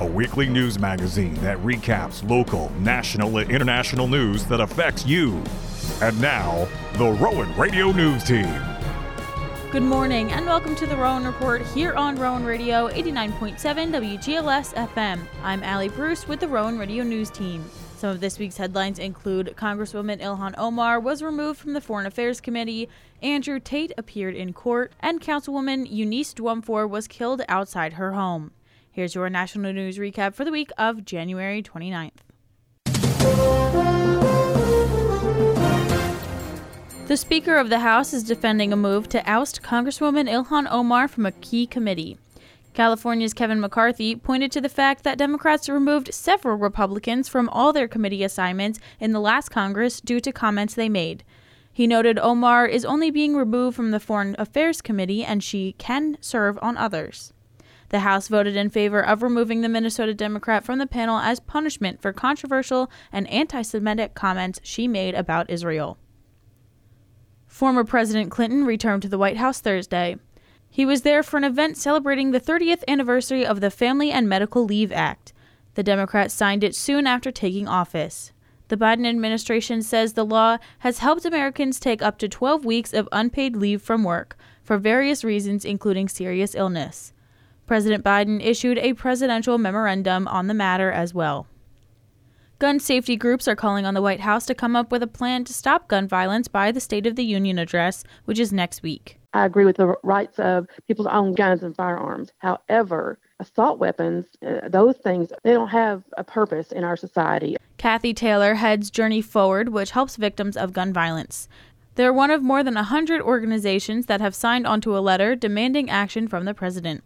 a weekly news magazine that recaps local, national, and international news that affects you. And now, the Rowan Radio News Team. Good morning and welcome to the Rowan Report here on Rowan Radio 89.7 WGLS FM. I'm Allie Bruce with the Rowan Radio News Team. Some of this week's headlines include Congresswoman Ilhan Omar was removed from the Foreign Affairs Committee, Andrew Tate appeared in court, and Councilwoman Eunice Dwumfor was killed outside her home. Here's your national news recap for the week of January 29th. The Speaker of the House is defending a move to oust Congresswoman Ilhan Omar from a key committee. California's Kevin McCarthy pointed to the fact that Democrats removed several Republicans from all their committee assignments in the last Congress due to comments they made. He noted Omar is only being removed from the Foreign Affairs Committee and she can serve on others. The House voted in favor of removing the Minnesota Democrat from the panel as punishment for controversial and anti Semitic comments she made about Israel. Former President Clinton returned to the White House Thursday. He was there for an event celebrating the 30th anniversary of the Family and Medical Leave Act. The Democrats signed it soon after taking office. The Biden administration says the law has helped Americans take up to 12 weeks of unpaid leave from work for various reasons, including serious illness. President Biden issued a presidential memorandum on the matter as well. Gun safety groups are calling on the White House to come up with a plan to stop gun violence by the State of the Union address, which is next week. I agree with the rights of people to own guns and firearms. However, assault weapons, uh, those things, they don't have a purpose in our society. Kathy Taylor heads Journey Forward, which helps victims of gun violence. They're one of more than 100 organizations that have signed onto a letter demanding action from the president.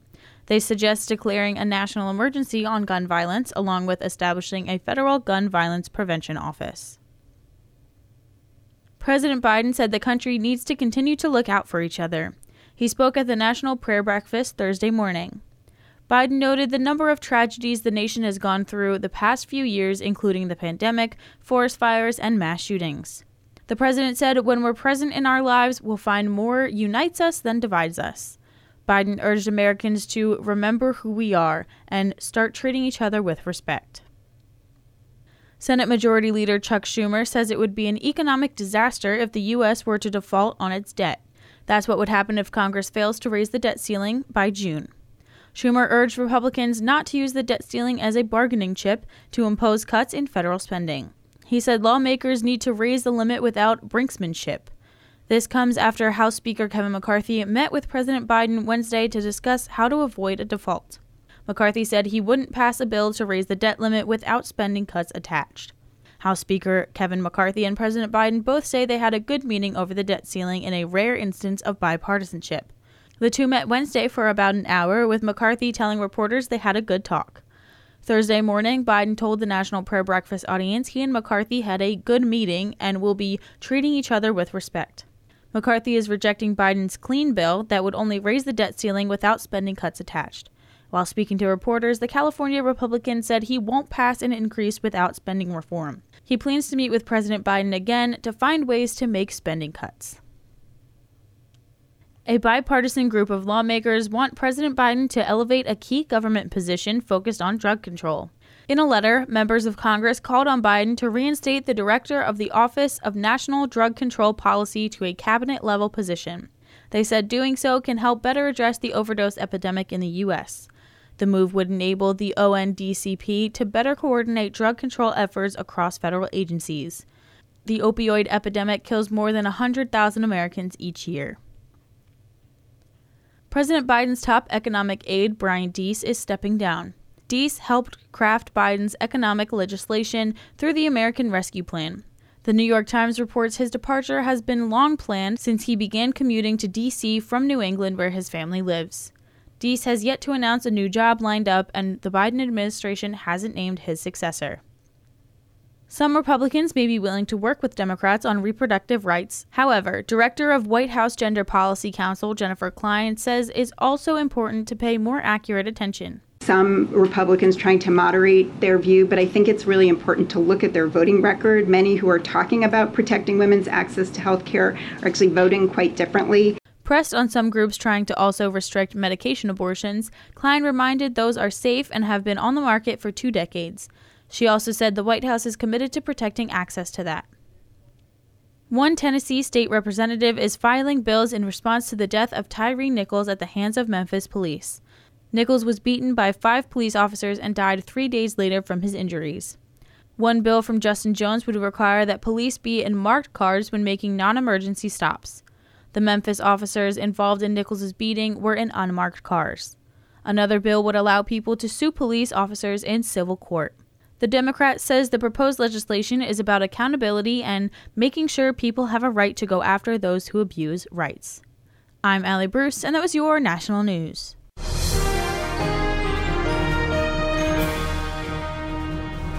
They suggest declaring a national emergency on gun violence, along with establishing a federal gun violence prevention office. President Biden said the country needs to continue to look out for each other. He spoke at the National Prayer Breakfast Thursday morning. Biden noted the number of tragedies the nation has gone through the past few years, including the pandemic, forest fires, and mass shootings. The president said, When we're present in our lives, we'll find more unites us than divides us. Biden urged Americans to remember who we are and start treating each other with respect. Senate Majority Leader Chuck Schumer says it would be an economic disaster if the U.S. were to default on its debt. That's what would happen if Congress fails to raise the debt ceiling by June. Schumer urged Republicans not to use the debt ceiling as a bargaining chip to impose cuts in federal spending. He said lawmakers need to raise the limit without brinksmanship. This comes after House Speaker Kevin McCarthy met with President Biden Wednesday to discuss how to avoid a default. McCarthy said he wouldn't pass a bill to raise the debt limit without spending cuts attached. House Speaker Kevin McCarthy and President Biden both say they had a good meeting over the debt ceiling in a rare instance of bipartisanship. The two met Wednesday for about an hour, with McCarthy telling reporters they had a good talk. Thursday morning, Biden told the National Prayer Breakfast audience he and McCarthy had a good meeting and will be treating each other with respect. McCarthy is rejecting Biden's clean bill that would only raise the debt ceiling without spending cuts attached. While speaking to reporters, the California Republican said he won't pass an increase without spending reform. He plans to meet with President Biden again to find ways to make spending cuts. A bipartisan group of lawmakers want President Biden to elevate a key government position focused on drug control. In a letter, members of Congress called on Biden to reinstate the director of the Office of National Drug Control Policy to a cabinet level position. They said doing so can help better address the overdose epidemic in the U.S. The move would enable the ONDCP to better coordinate drug control efforts across federal agencies. The opioid epidemic kills more than 100,000 Americans each year. President Biden's top economic aide, Brian Deese, is stepping down. Deese helped craft Biden's economic legislation through the American Rescue Plan. The New York Times reports his departure has been long planned since he began commuting to D.C. from New England, where his family lives. Deese has yet to announce a new job lined up, and the Biden administration hasn't named his successor. Some Republicans may be willing to work with Democrats on reproductive rights. However, Director of White House Gender Policy Council Jennifer Klein says it's also important to pay more accurate attention. Some Republicans trying to moderate their view, but I think it's really important to look at their voting record. Many who are talking about protecting women's access to health care are actually voting quite differently. Pressed on some groups trying to also restrict medication abortions, Klein reminded those are safe and have been on the market for two decades. She also said the White House is committed to protecting access to that. One Tennessee state representative is filing bills in response to the death of Tyre Nichols at the hands of Memphis police. Nichols was beaten by five police officers and died three days later from his injuries. One bill from Justin Jones would require that police be in marked cars when making non emergency stops. The Memphis officers involved in Nichols' beating were in unmarked cars. Another bill would allow people to sue police officers in civil court. The Democrat says the proposed legislation is about accountability and making sure people have a right to go after those who abuse rights. I'm Allie Bruce, and that was your national news.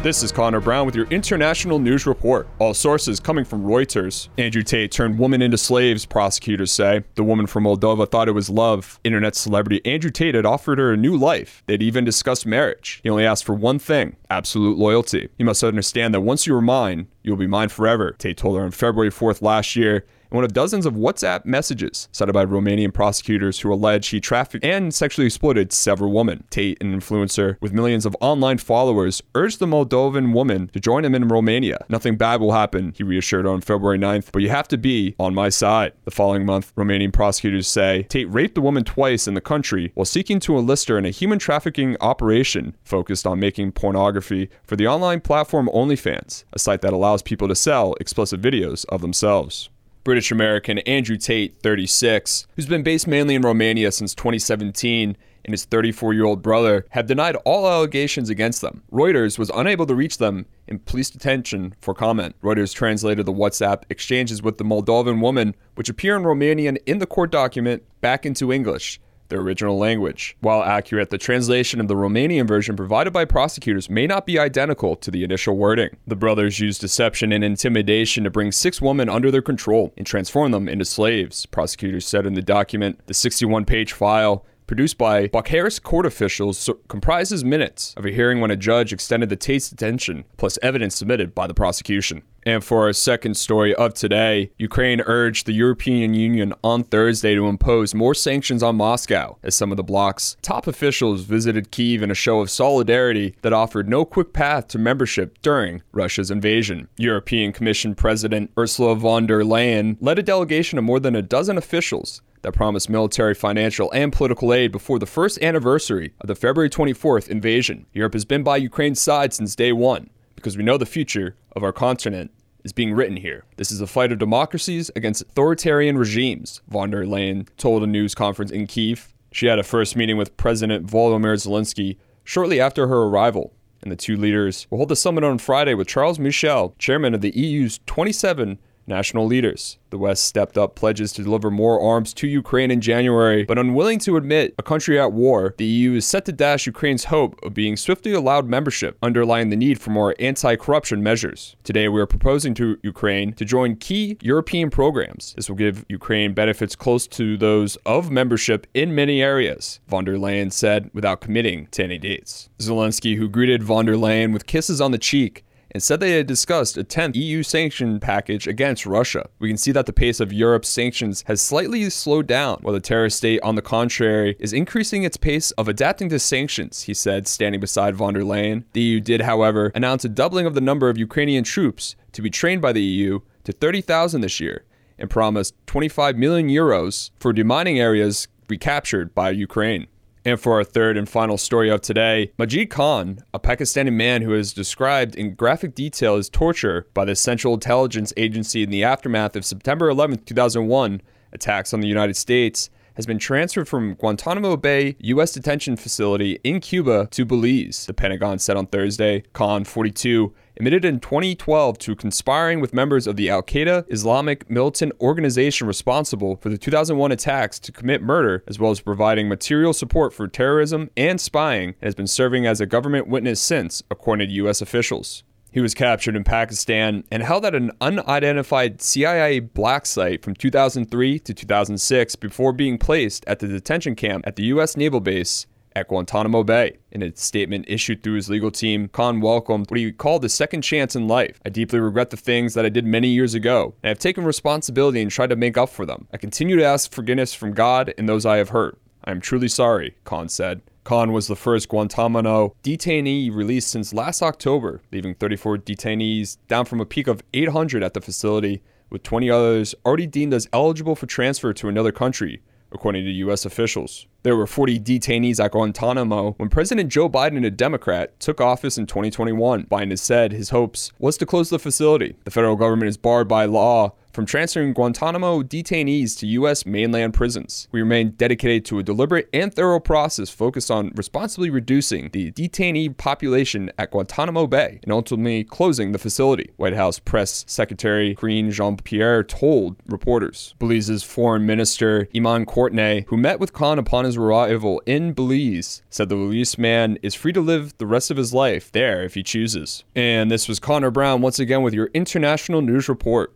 This is Connor Brown with your international news report. All sources coming from Reuters. Andrew Tate turned woman into slaves, prosecutors say. The woman from Moldova thought it was love. Internet celebrity Andrew Tate had offered her a new life. They'd even discussed marriage. He only asked for one thing absolute loyalty. You must understand that once you are mine, you'll be mine forever, Tate told her on February 4th last year in one of dozens of WhatsApp messages cited by Romanian prosecutors who allege he trafficked and sexually exploited several women. Tate, an influencer with millions of online followers, urged the Moldovan woman to join him in Romania. Nothing bad will happen, he reassured her on February 9th, but you have to be on my side. The following month, Romanian prosecutors say Tate raped the woman twice in the country while seeking to enlist her in a human trafficking operation focused on making pornography for the online platform OnlyFans, a site that allows people to sell explicit videos of themselves. British American Andrew Tate, 36, who's been based mainly in Romania since 2017, and his 34 year old brother have denied all allegations against them. Reuters was unable to reach them in police detention for comment. Reuters translated the WhatsApp exchanges with the Moldovan woman, which appear in Romanian in the court document, back into English their original language. While accurate, the translation of the Romanian version provided by prosecutors may not be identical to the initial wording. The brothers used deception and intimidation to bring six women under their control and transform them into slaves, prosecutors said in the document. The 61 page file produced by Bucharest court officials, comprises minutes of a hearing when a judge extended the Tate's detention, plus evidence submitted by the prosecution. And for our second story of today, Ukraine urged the European Union on Thursday to impose more sanctions on Moscow as some of the bloc's top officials visited Kiev in a show of solidarity that offered no quick path to membership during Russia's invasion. European Commission President Ursula von der Leyen led a delegation of more than a dozen officials that promised military, financial, and political aid before the first anniversary of the February 24th invasion. Europe has been by Ukraine's side since day one because we know the future of our continent is being written here. This is a fight of democracies against authoritarian regimes, von der Leyen told a news conference in Kiev. She had a first meeting with President Volodymyr Zelensky shortly after her arrival, and the two leaders will hold a summit on Friday with Charles Michel, chairman of the EU's 27 national leaders. The West stepped up pledges to deliver more arms to Ukraine in January, but unwilling to admit a country at war, the EU is set to dash Ukraine's hope of being swiftly allowed membership, underlying the need for more anti corruption measures. Today, we are proposing to Ukraine to join key European programs. This will give Ukraine benefits close to those of membership in many areas, von der Leyen said without committing to any dates. Zelensky, who greeted von der Leyen with kisses on the cheek, and said they had discussed a 10th EU sanction package against Russia. We can see that the pace of Europe's sanctions has slightly slowed down, while the terrorist state, on the contrary, is increasing its pace of adapting to sanctions, he said, standing beside von der Leyen. The EU did, however, announce a doubling of the number of Ukrainian troops to be trained by the EU to 30,000 this year and promised 25 million euros for demining areas recaptured by Ukraine. And for our third and final story of today, Majid Khan, a Pakistani man who is described in graphic detail as torture by the Central Intelligence Agency in the aftermath of September 11, 2001 attacks on the United States, has been transferred from Guantanamo Bay U.S. detention facility in Cuba to Belize, the Pentagon said on Thursday. Khan, 42, admitted in 2012 to conspiring with members of the Al Qaeda Islamic militant organization responsible for the 2001 attacks to commit murder, as well as providing material support for terrorism and spying, and has been serving as a government witness since, according to U.S. officials. He was captured in Pakistan and held at an unidentified CIA black site from 2003 to 2006 before being placed at the detention camp at the U.S. Naval Base at Guantanamo Bay. In a statement issued through his legal team, Khan welcomed what he called a second chance in life. I deeply regret the things that I did many years ago, and I've taken responsibility and tried to make up for them. I continue to ask forgiveness from God and those I have hurt. I am truly sorry, Khan said. Khan was the first Guantanamo detainee released since last October, leaving 34 detainees down from a peak of 800 at the facility, with 20 others already deemed as eligible for transfer to another country, according to U.S. officials. There were 40 detainees at Guantanamo when President Joe Biden, a Democrat, took office in 2021. Biden has said his hopes was to close the facility. The federal government is barred by law from transferring Guantanamo detainees to U.S. mainland prisons. We remain dedicated to a deliberate and thorough process focused on responsibly reducing the detainee population at Guantanamo Bay and ultimately closing the facility, White House Press Secretary Karine Jean Pierre told reporters. Belize's Foreign Minister Eamon Courtenay, who met with Khan upon his arrival in Belize, said the released man is free to live the rest of his life there if he chooses. And this was Connor Brown once again with your international news report.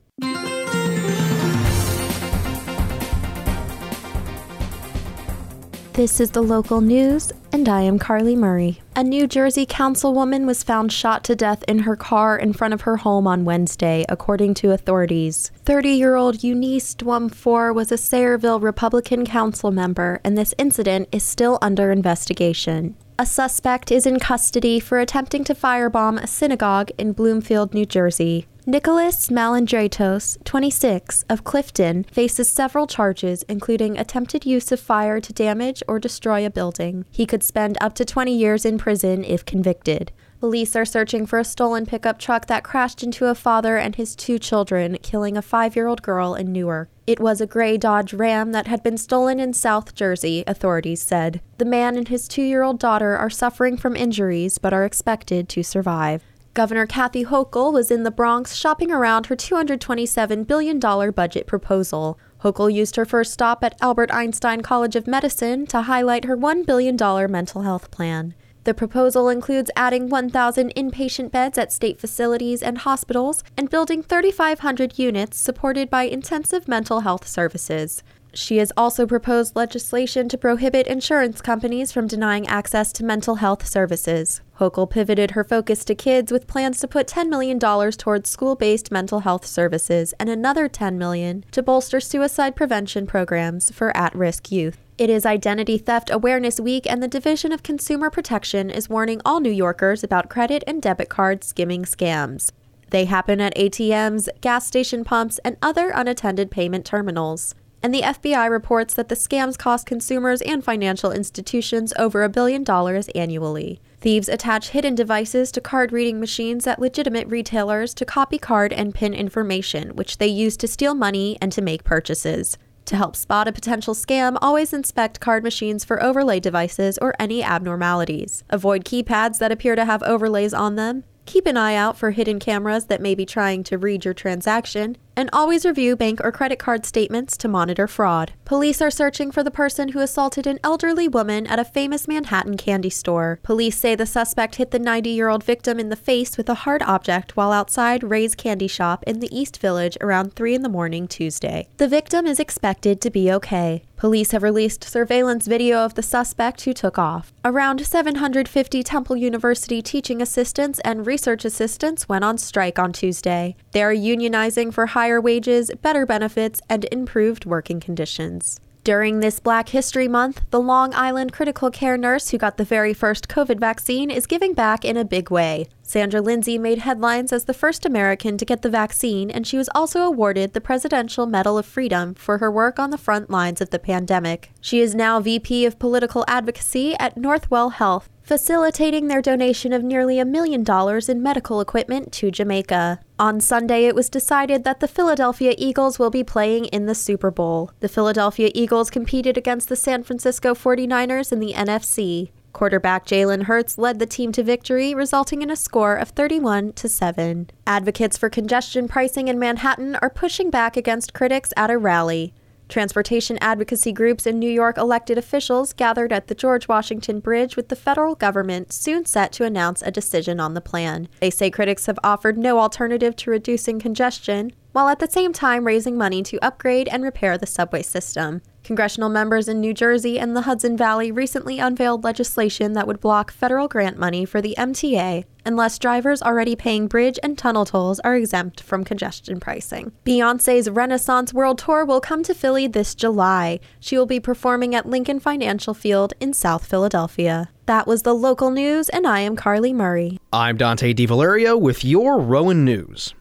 This is the local news, and I am Carly Murray. A New Jersey councilwoman was found shot to death in her car in front of her home on Wednesday, according to authorities. 30 year old Eunice Dwumfor was a Sayreville Republican council member, and this incident is still under investigation. A suspect is in custody for attempting to firebomb a synagogue in Bloomfield, New Jersey. Nicholas Malindretos, 26, of Clifton, faces several charges, including attempted use of fire to damage or destroy a building. He could spend up to 20 years in prison if convicted. Police are searching for a stolen pickup truck that crashed into a father and his two children, killing a five year old girl in Newark. It was a gray Dodge Ram that had been stolen in South Jersey, authorities said. The man and his two year old daughter are suffering from injuries but are expected to survive. Governor Kathy Hochul was in the Bronx shopping around her $227 billion budget proposal. Hochul used her first stop at Albert Einstein College of Medicine to highlight her $1 billion mental health plan. The proposal includes adding 1,000 inpatient beds at state facilities and hospitals and building 3,500 units supported by intensive mental health services. She has also proposed legislation to prohibit insurance companies from denying access to mental health services. Hochul pivoted her focus to kids with plans to put $10 million towards school-based mental health services and another 10 million to bolster suicide prevention programs for at-risk youth. It is Identity Theft Awareness Week, and the Division of Consumer Protection is warning all New Yorkers about credit and debit card skimming scams. They happen at ATMs, gas station pumps, and other unattended payment terminals and the FBI reports that the scams cost consumers and financial institutions over a billion dollars annually. Thieves attach hidden devices to card reading machines at legitimate retailers to copy card and PIN information, which they use to steal money and to make purchases. To help spot a potential scam, always inspect card machines for overlay devices or any abnormalities. Avoid keypads that appear to have overlays on them. Keep an eye out for hidden cameras that may be trying to read your transaction, and always review bank or credit card statements to monitor fraud. Police are searching for the person who assaulted an elderly woman at a famous Manhattan candy store. Police say the suspect hit the 90 year old victim in the face with a hard object while outside Ray's Candy Shop in the East Village around 3 in the morning Tuesday. The victim is expected to be okay. Police have released surveillance video of the suspect who took off. Around 750 Temple University teaching assistants and research assistants went on strike on Tuesday. They are unionizing for higher wages, better benefits, and improved working conditions. During this Black History Month, the Long Island critical care nurse who got the very first COVID vaccine is giving back in a big way. Sandra Lindsay made headlines as the first American to get the vaccine, and she was also awarded the Presidential Medal of Freedom for her work on the front lines of the pandemic. She is now VP of Political Advocacy at Northwell Health. facilitating their donation of nearly a million dollars in medical equipment to Jamaica. On Sunday, it was decided that the Philadelphia Eagles will be playing in the Super Bowl. The Philadelphia Eagles competed against the San Francisco 49ers in the NFC. Quarterback Jalen Hurts led the team to victory, resulting in a score of 31 to 7. Advocates for congestion pricing in Manhattan are pushing back against critics at a rally. Transportation advocacy groups and New York elected officials gathered at the George Washington Bridge with the federal government soon set to announce a decision on the plan. They say critics have offered no alternative to reducing congestion, while at the same time raising money to upgrade and repair the subway system. Congressional members in New Jersey and the Hudson Valley recently unveiled legislation that would block federal grant money for the MTA unless drivers already paying bridge and tunnel tolls are exempt from congestion pricing. Beyonce's Renaissance World Tour will come to Philly this July. She will be performing at Lincoln Financial Field in South Philadelphia. That was the local news, and I am Carly Murray. I'm Dante DiValerio with your Rowan News.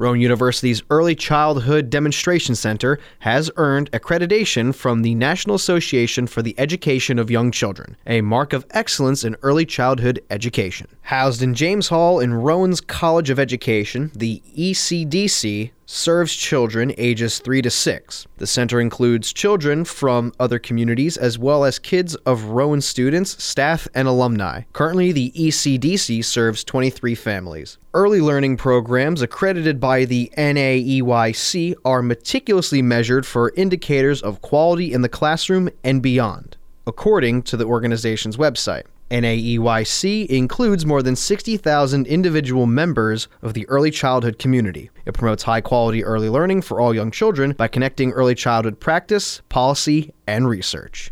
Rowan University's Early Childhood Demonstration Center has earned accreditation from the National Association for the Education of Young Children, a mark of excellence in early childhood education. Housed in James Hall in Rowan's College of Education, the ECDC serves children ages 3 to 6. The center includes children from other communities as well as kids of Rowan students, staff, and alumni. Currently, the ECDC serves 23 families. Early learning programs accredited by the NAEYC are meticulously measured for indicators of quality in the classroom and beyond, according to the organization's website. NAEYC includes more than 60,000 individual members of the early childhood community. It promotes high quality early learning for all young children by connecting early childhood practice, policy, and research.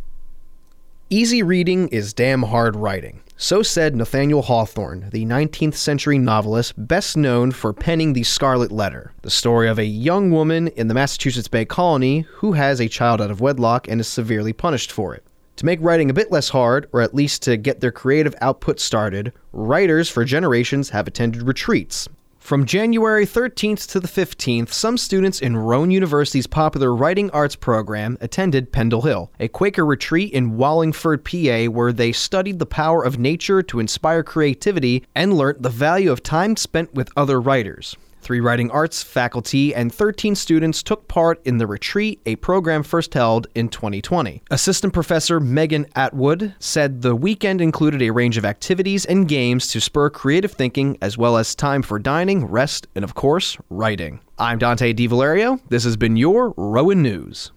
Easy reading is damn hard writing. So said Nathaniel Hawthorne, the 19th century novelist best known for penning The Scarlet Letter, the story of a young woman in the Massachusetts Bay Colony who has a child out of wedlock and is severely punished for it. To make writing a bit less hard, or at least to get their creative output started, writers for generations have attended retreats. From January 13th to the 15th, some students in Rowan University's popular Writing Arts program attended Pendle Hill, a Quaker retreat in Wallingford, PA, where they studied the power of nature to inspire creativity and learnt the value of time spent with other writers. Three writing arts faculty and 13 students took part in the retreat, a program first held in 2020. Assistant Professor Megan Atwood said the weekend included a range of activities and games to spur creative thinking, as well as time for dining, rest, and of course, writing. I'm Dante DiValerio. This has been your Rowan News.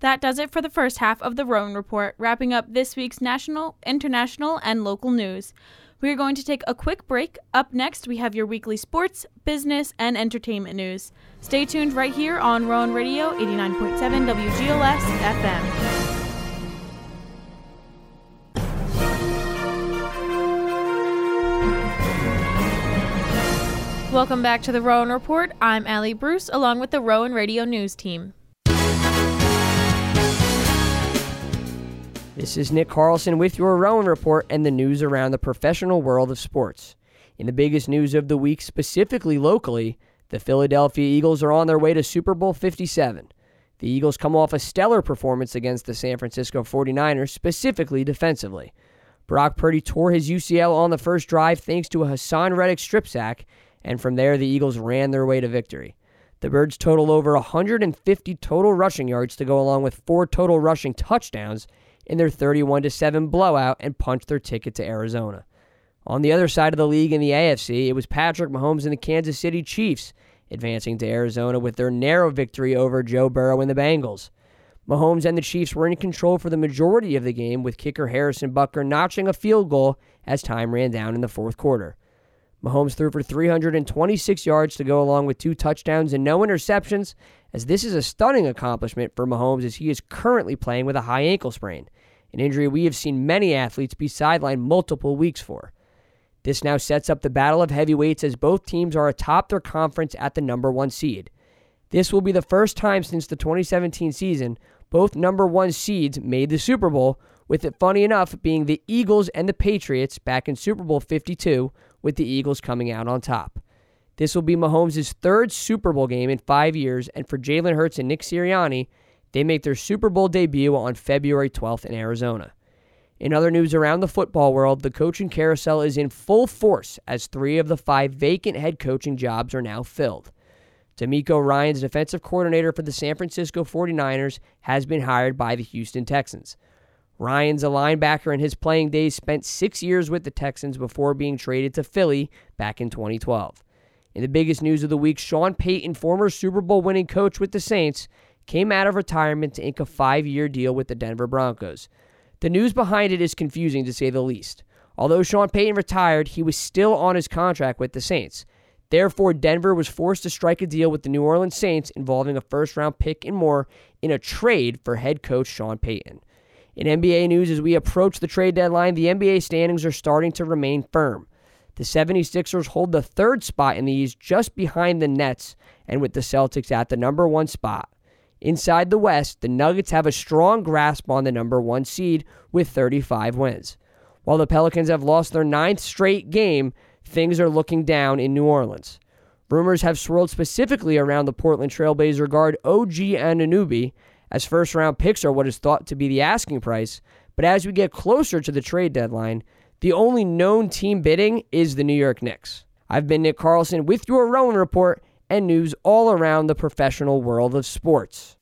That does it for the first half of the Rowan Report, wrapping up this week's national, international, and local news. We are going to take a quick break. Up next, we have your weekly sports, business, and entertainment news. Stay tuned right here on Rowan Radio 89.7 WGLS FM. Welcome back to the Rowan Report. I'm Allie Bruce along with the Rowan Radio News team. This is Nick Carlson with your Rowan Report and the news around the professional world of sports. In the biggest news of the week, specifically locally, the Philadelphia Eagles are on their way to Super Bowl 57. The Eagles come off a stellar performance against the San Francisco 49ers, specifically defensively. Brock Purdy tore his UCL on the first drive thanks to a Haason Reddick strip sack, and from there the Eagles ran their way to victory. The Birds total over 150 total rushing yards to go along with four total rushing touchdowns in their 31 7 blowout and punched their ticket to Arizona. On the other side of the league in the AFC, it was Patrick Mahomes and the Kansas City Chiefs advancing to Arizona with their narrow victory over Joe Burrow and the Bengals. Mahomes and the Chiefs were in control for the majority of the game, with kicker Harrison Butker notching a field goal as time ran down in the fourth quarter. Mahomes threw for 326 yards to go along with two touchdowns and no interceptions, as this is a stunning accomplishment for Mahomes as he is currently playing with a high ankle sprain, an injury we have seen many athletes be sidelined multiple weeks for. This now sets up the battle of heavyweights as both teams are atop their conference at the number one seed. This will be the first time since the 2017 season both number one seeds made the Super Bowl, with it funny enough being the Eagles and the Patriots back in Super Bowl 52, with the Eagles coming out on top. This will be Mahomes' third Super Bowl game in five years, and for Jalen Hurts and Nick Sirianni, they make their Super Bowl debut on February 12th in Arizona. In other news around the football world, the coaching carousel is in full force as three of the five vacant head coaching jobs are now filled. DeMeco Ryans defensive coordinator for the San Francisco 49ers has been hired by the Houston Texans. Ryans, a linebacker in his playing days, spent six years with the Texans before being traded to Philly back in 2012. In the biggest news of the week, Sean Payton, former Super Bowl winning coach with the Saints, came out of retirement to ink a five year deal with the Denver Broncos. The news behind it is confusing to say the least. Although Sean Payton retired, he was still on his contract with the Saints. Therefore, Denver was forced to strike a deal with the New Orleans Saints involving a first round pick and more in a trade for head coach Sean Payton. In NBA news, as we approach the trade deadline, the NBA standings are starting to remain firm. The 76ers hold the third spot in the East just behind the Nets and with the Celtics at the number one spot. Inside the West, the Nuggets have a strong grasp on the number one seed with 35 wins. While the Pelicans have lost their ninth straight game, things are looking down in New Orleans. Rumors have swirled specifically around the Portland Trailblazer guard OG Anunoby, as first round picks are what is thought to be the asking price. But as we get closer to the trade deadline, the only known team bidding is the New York Knicks. I've been Nick Carlson with your Rowan Report and news all around the professional world of sports.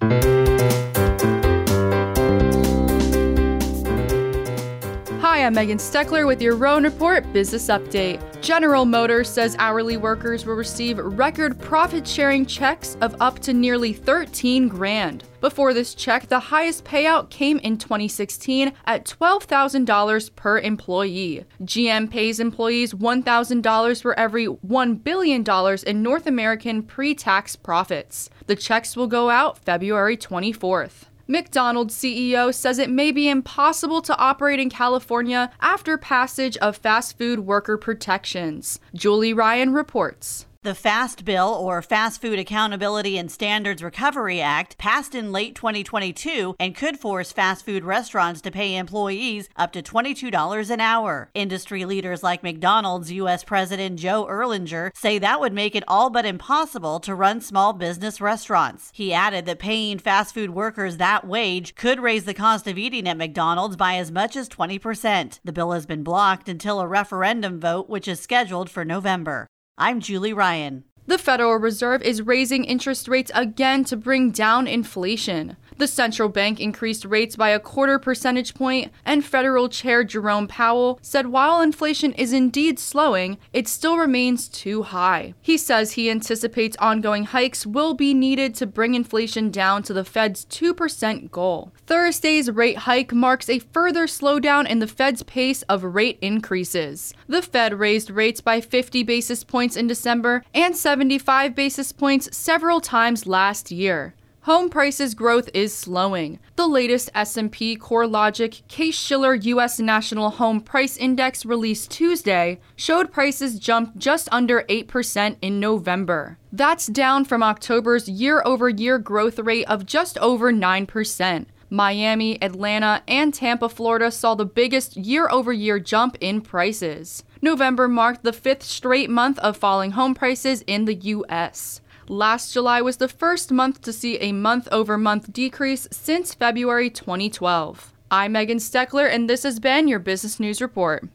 I'm Megan Steckler with your Rowan Report Business Update. General Motors says hourly workers will receive record profit sharing checks of up to nearly 13 grand. Before this check, the highest payout came in 2016 at $12,000 per employee. GM pays employees $1,000 for every $1 billion in North American pre tax profits. The checks will go out February 24th. McDonald's CEO says it may be impossible to operate in California after passage of fast food worker protections. Julie Ryan reports. The FAST Bill, or Fast Food Accountability and Standards Recovery Act, passed in late 2022 and could force fast food restaurants to pay employees up to $22 an hour. Industry leaders like McDonald's U.S. President Joe Erlinger say that would make it all but impossible to run small business restaurants. He added that paying fast food workers that wage could raise the cost of eating at McDonald's by as much as 20%. The bill has been blocked until a referendum vote, which is scheduled for November. I'm Julie Ryan. The Federal Reserve is raising interest rates again to bring down inflation. The central bank increased rates by a quarter percentage point, and Federal Chair Jerome Powell said while inflation is indeed slowing, it still remains too high. He says he anticipates ongoing hikes will be needed to bring inflation down to the Fed's 2% goal. Thursday's rate hike marks a further slowdown in the Fed's pace of rate increases. The Fed raised rates by 50 basis points in December and 75 basis points several times last year. Home prices growth is slowing. The latest S&P CoreLogic Case-Shiller US National Home Price Index released Tuesday showed prices jumped just under 8% in November. That's down from October's year-over-year growth rate of just over 9%. Miami, Atlanta, and Tampa, Florida saw the biggest year over year jump in prices. November marked the fifth straight month of falling home prices in the U.S. Last July was the first month to see a month over month decrease since February 2012. I'm Megan Steckler, and this has been your Business News Report.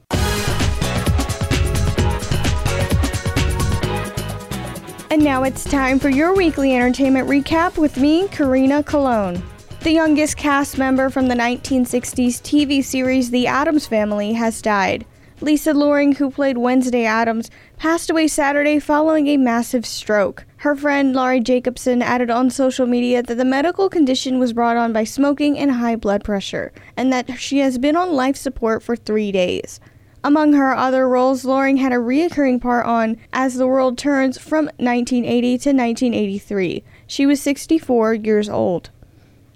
And now it's time for your weekly entertainment recap with me, Karina Colon. The youngest cast member from the 1960s TV series The Addams Family has died. Lisa Loring, who played Wednesday Addams, passed away Saturday following a massive stroke. Her friend Laurie Jacobson added on social media that the medical condition was brought on by smoking and high blood pressure, and that she has been on life support for three days. Among her other roles, Loring had a reoccurring part on As the World Turns from 1980 to 1983. She was 64 years old.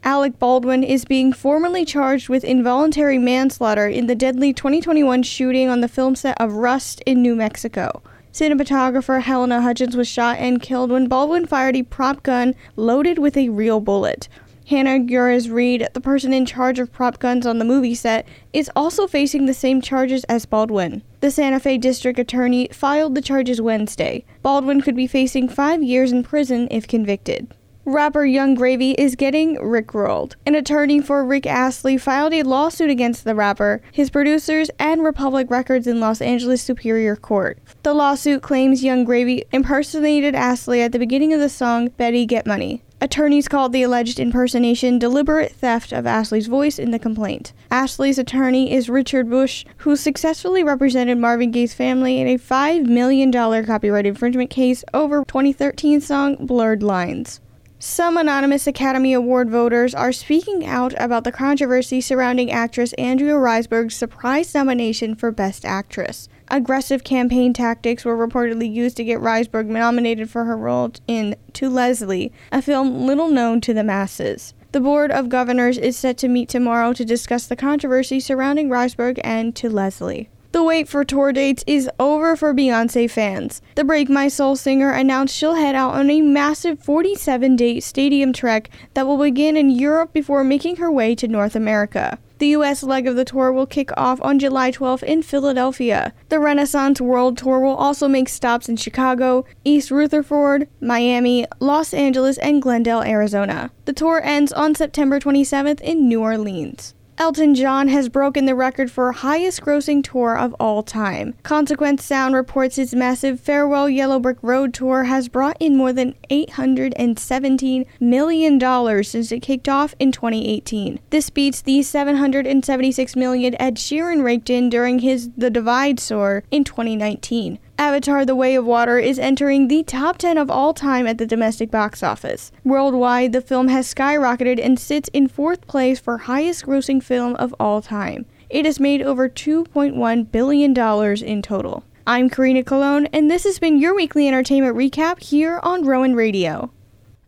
Alec Baldwin is being formally charged with involuntary manslaughter in the deadly 2021 shooting on the film set of Rust in New Mexico. Cinematographer Halyna Hutchins was shot and killed when Baldwin fired a prop gun loaded with a real bullet. Hannah Gutierrez-Reed, the person in charge of prop guns on the movie set, is also facing the same charges as Baldwin. The Santa Fe District Attorney filed the charges Wednesday. Baldwin could be facing five years in prison if convicted. Rapper Yung Gravy is getting rickrolled. An attorney for Rick Astley filed a lawsuit against the rapper, his producers, and Republic Records in Los Angeles Superior Court. The lawsuit claims Yung Gravy impersonated Astley at the beginning of the song Betty Get Money. Attorneys called the alleged impersonation deliberate theft of Astley's voice in the complaint. Astley's attorney is Richard Busch, who successfully represented Marvin Gaye's family in a $5 million copyright infringement case over 2013 song Blurred Lines. Some anonymous Academy Award voters are speaking out about the controversy surrounding actress Andrea Riseborough's surprise nomination for Best Actress. Aggressive campaign tactics were reportedly used to get Riseborough nominated for her role in To Leslie, a film little known to the masses. The Board of Governors is set to meet tomorrow to discuss the controversy surrounding Riseborough and To Leslie. The wait for tour dates is over for Beyonce fans. The Break My Soul singer announced she'll head out on a massive 47 date stadium trek that will begin in Europe before making her way to North America. The U.S. leg of the tour will kick off on July 12th in Philadelphia. The Renaissance World Tour will also make stops in Chicago, East Rutherford, Miami, Los Angeles, and Glendale, Arizona. The tour ends on September 27th in New Orleans. Elton John has broken the record for highest grossing tour of all time. Consequence Sound reports his massive Farewell Yellow Brick Road tour has brought in more than $817 million since it kicked off in 2018. This beats the 776 million Ed Sheeran raked in during his The Divide tour in 2019. Avatar The Way of Water is entering the top 10 of all time at the domestic box office. Worldwide, the film has skyrocketed and sits in fourth place for highest grossing film of all time. It has made over $2.1 billion in total. I'm Karina Colon, and this has been your weekly entertainment recap here on Rowan Radio.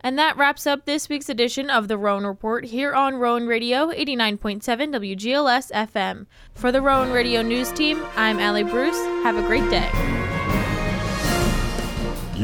And that wraps up this week's edition of the Rowan Report here on Rowan Radio 89.7 WGLS FM. For the Rowan Radio News Team, I'm Allie Bruce. Have a great day.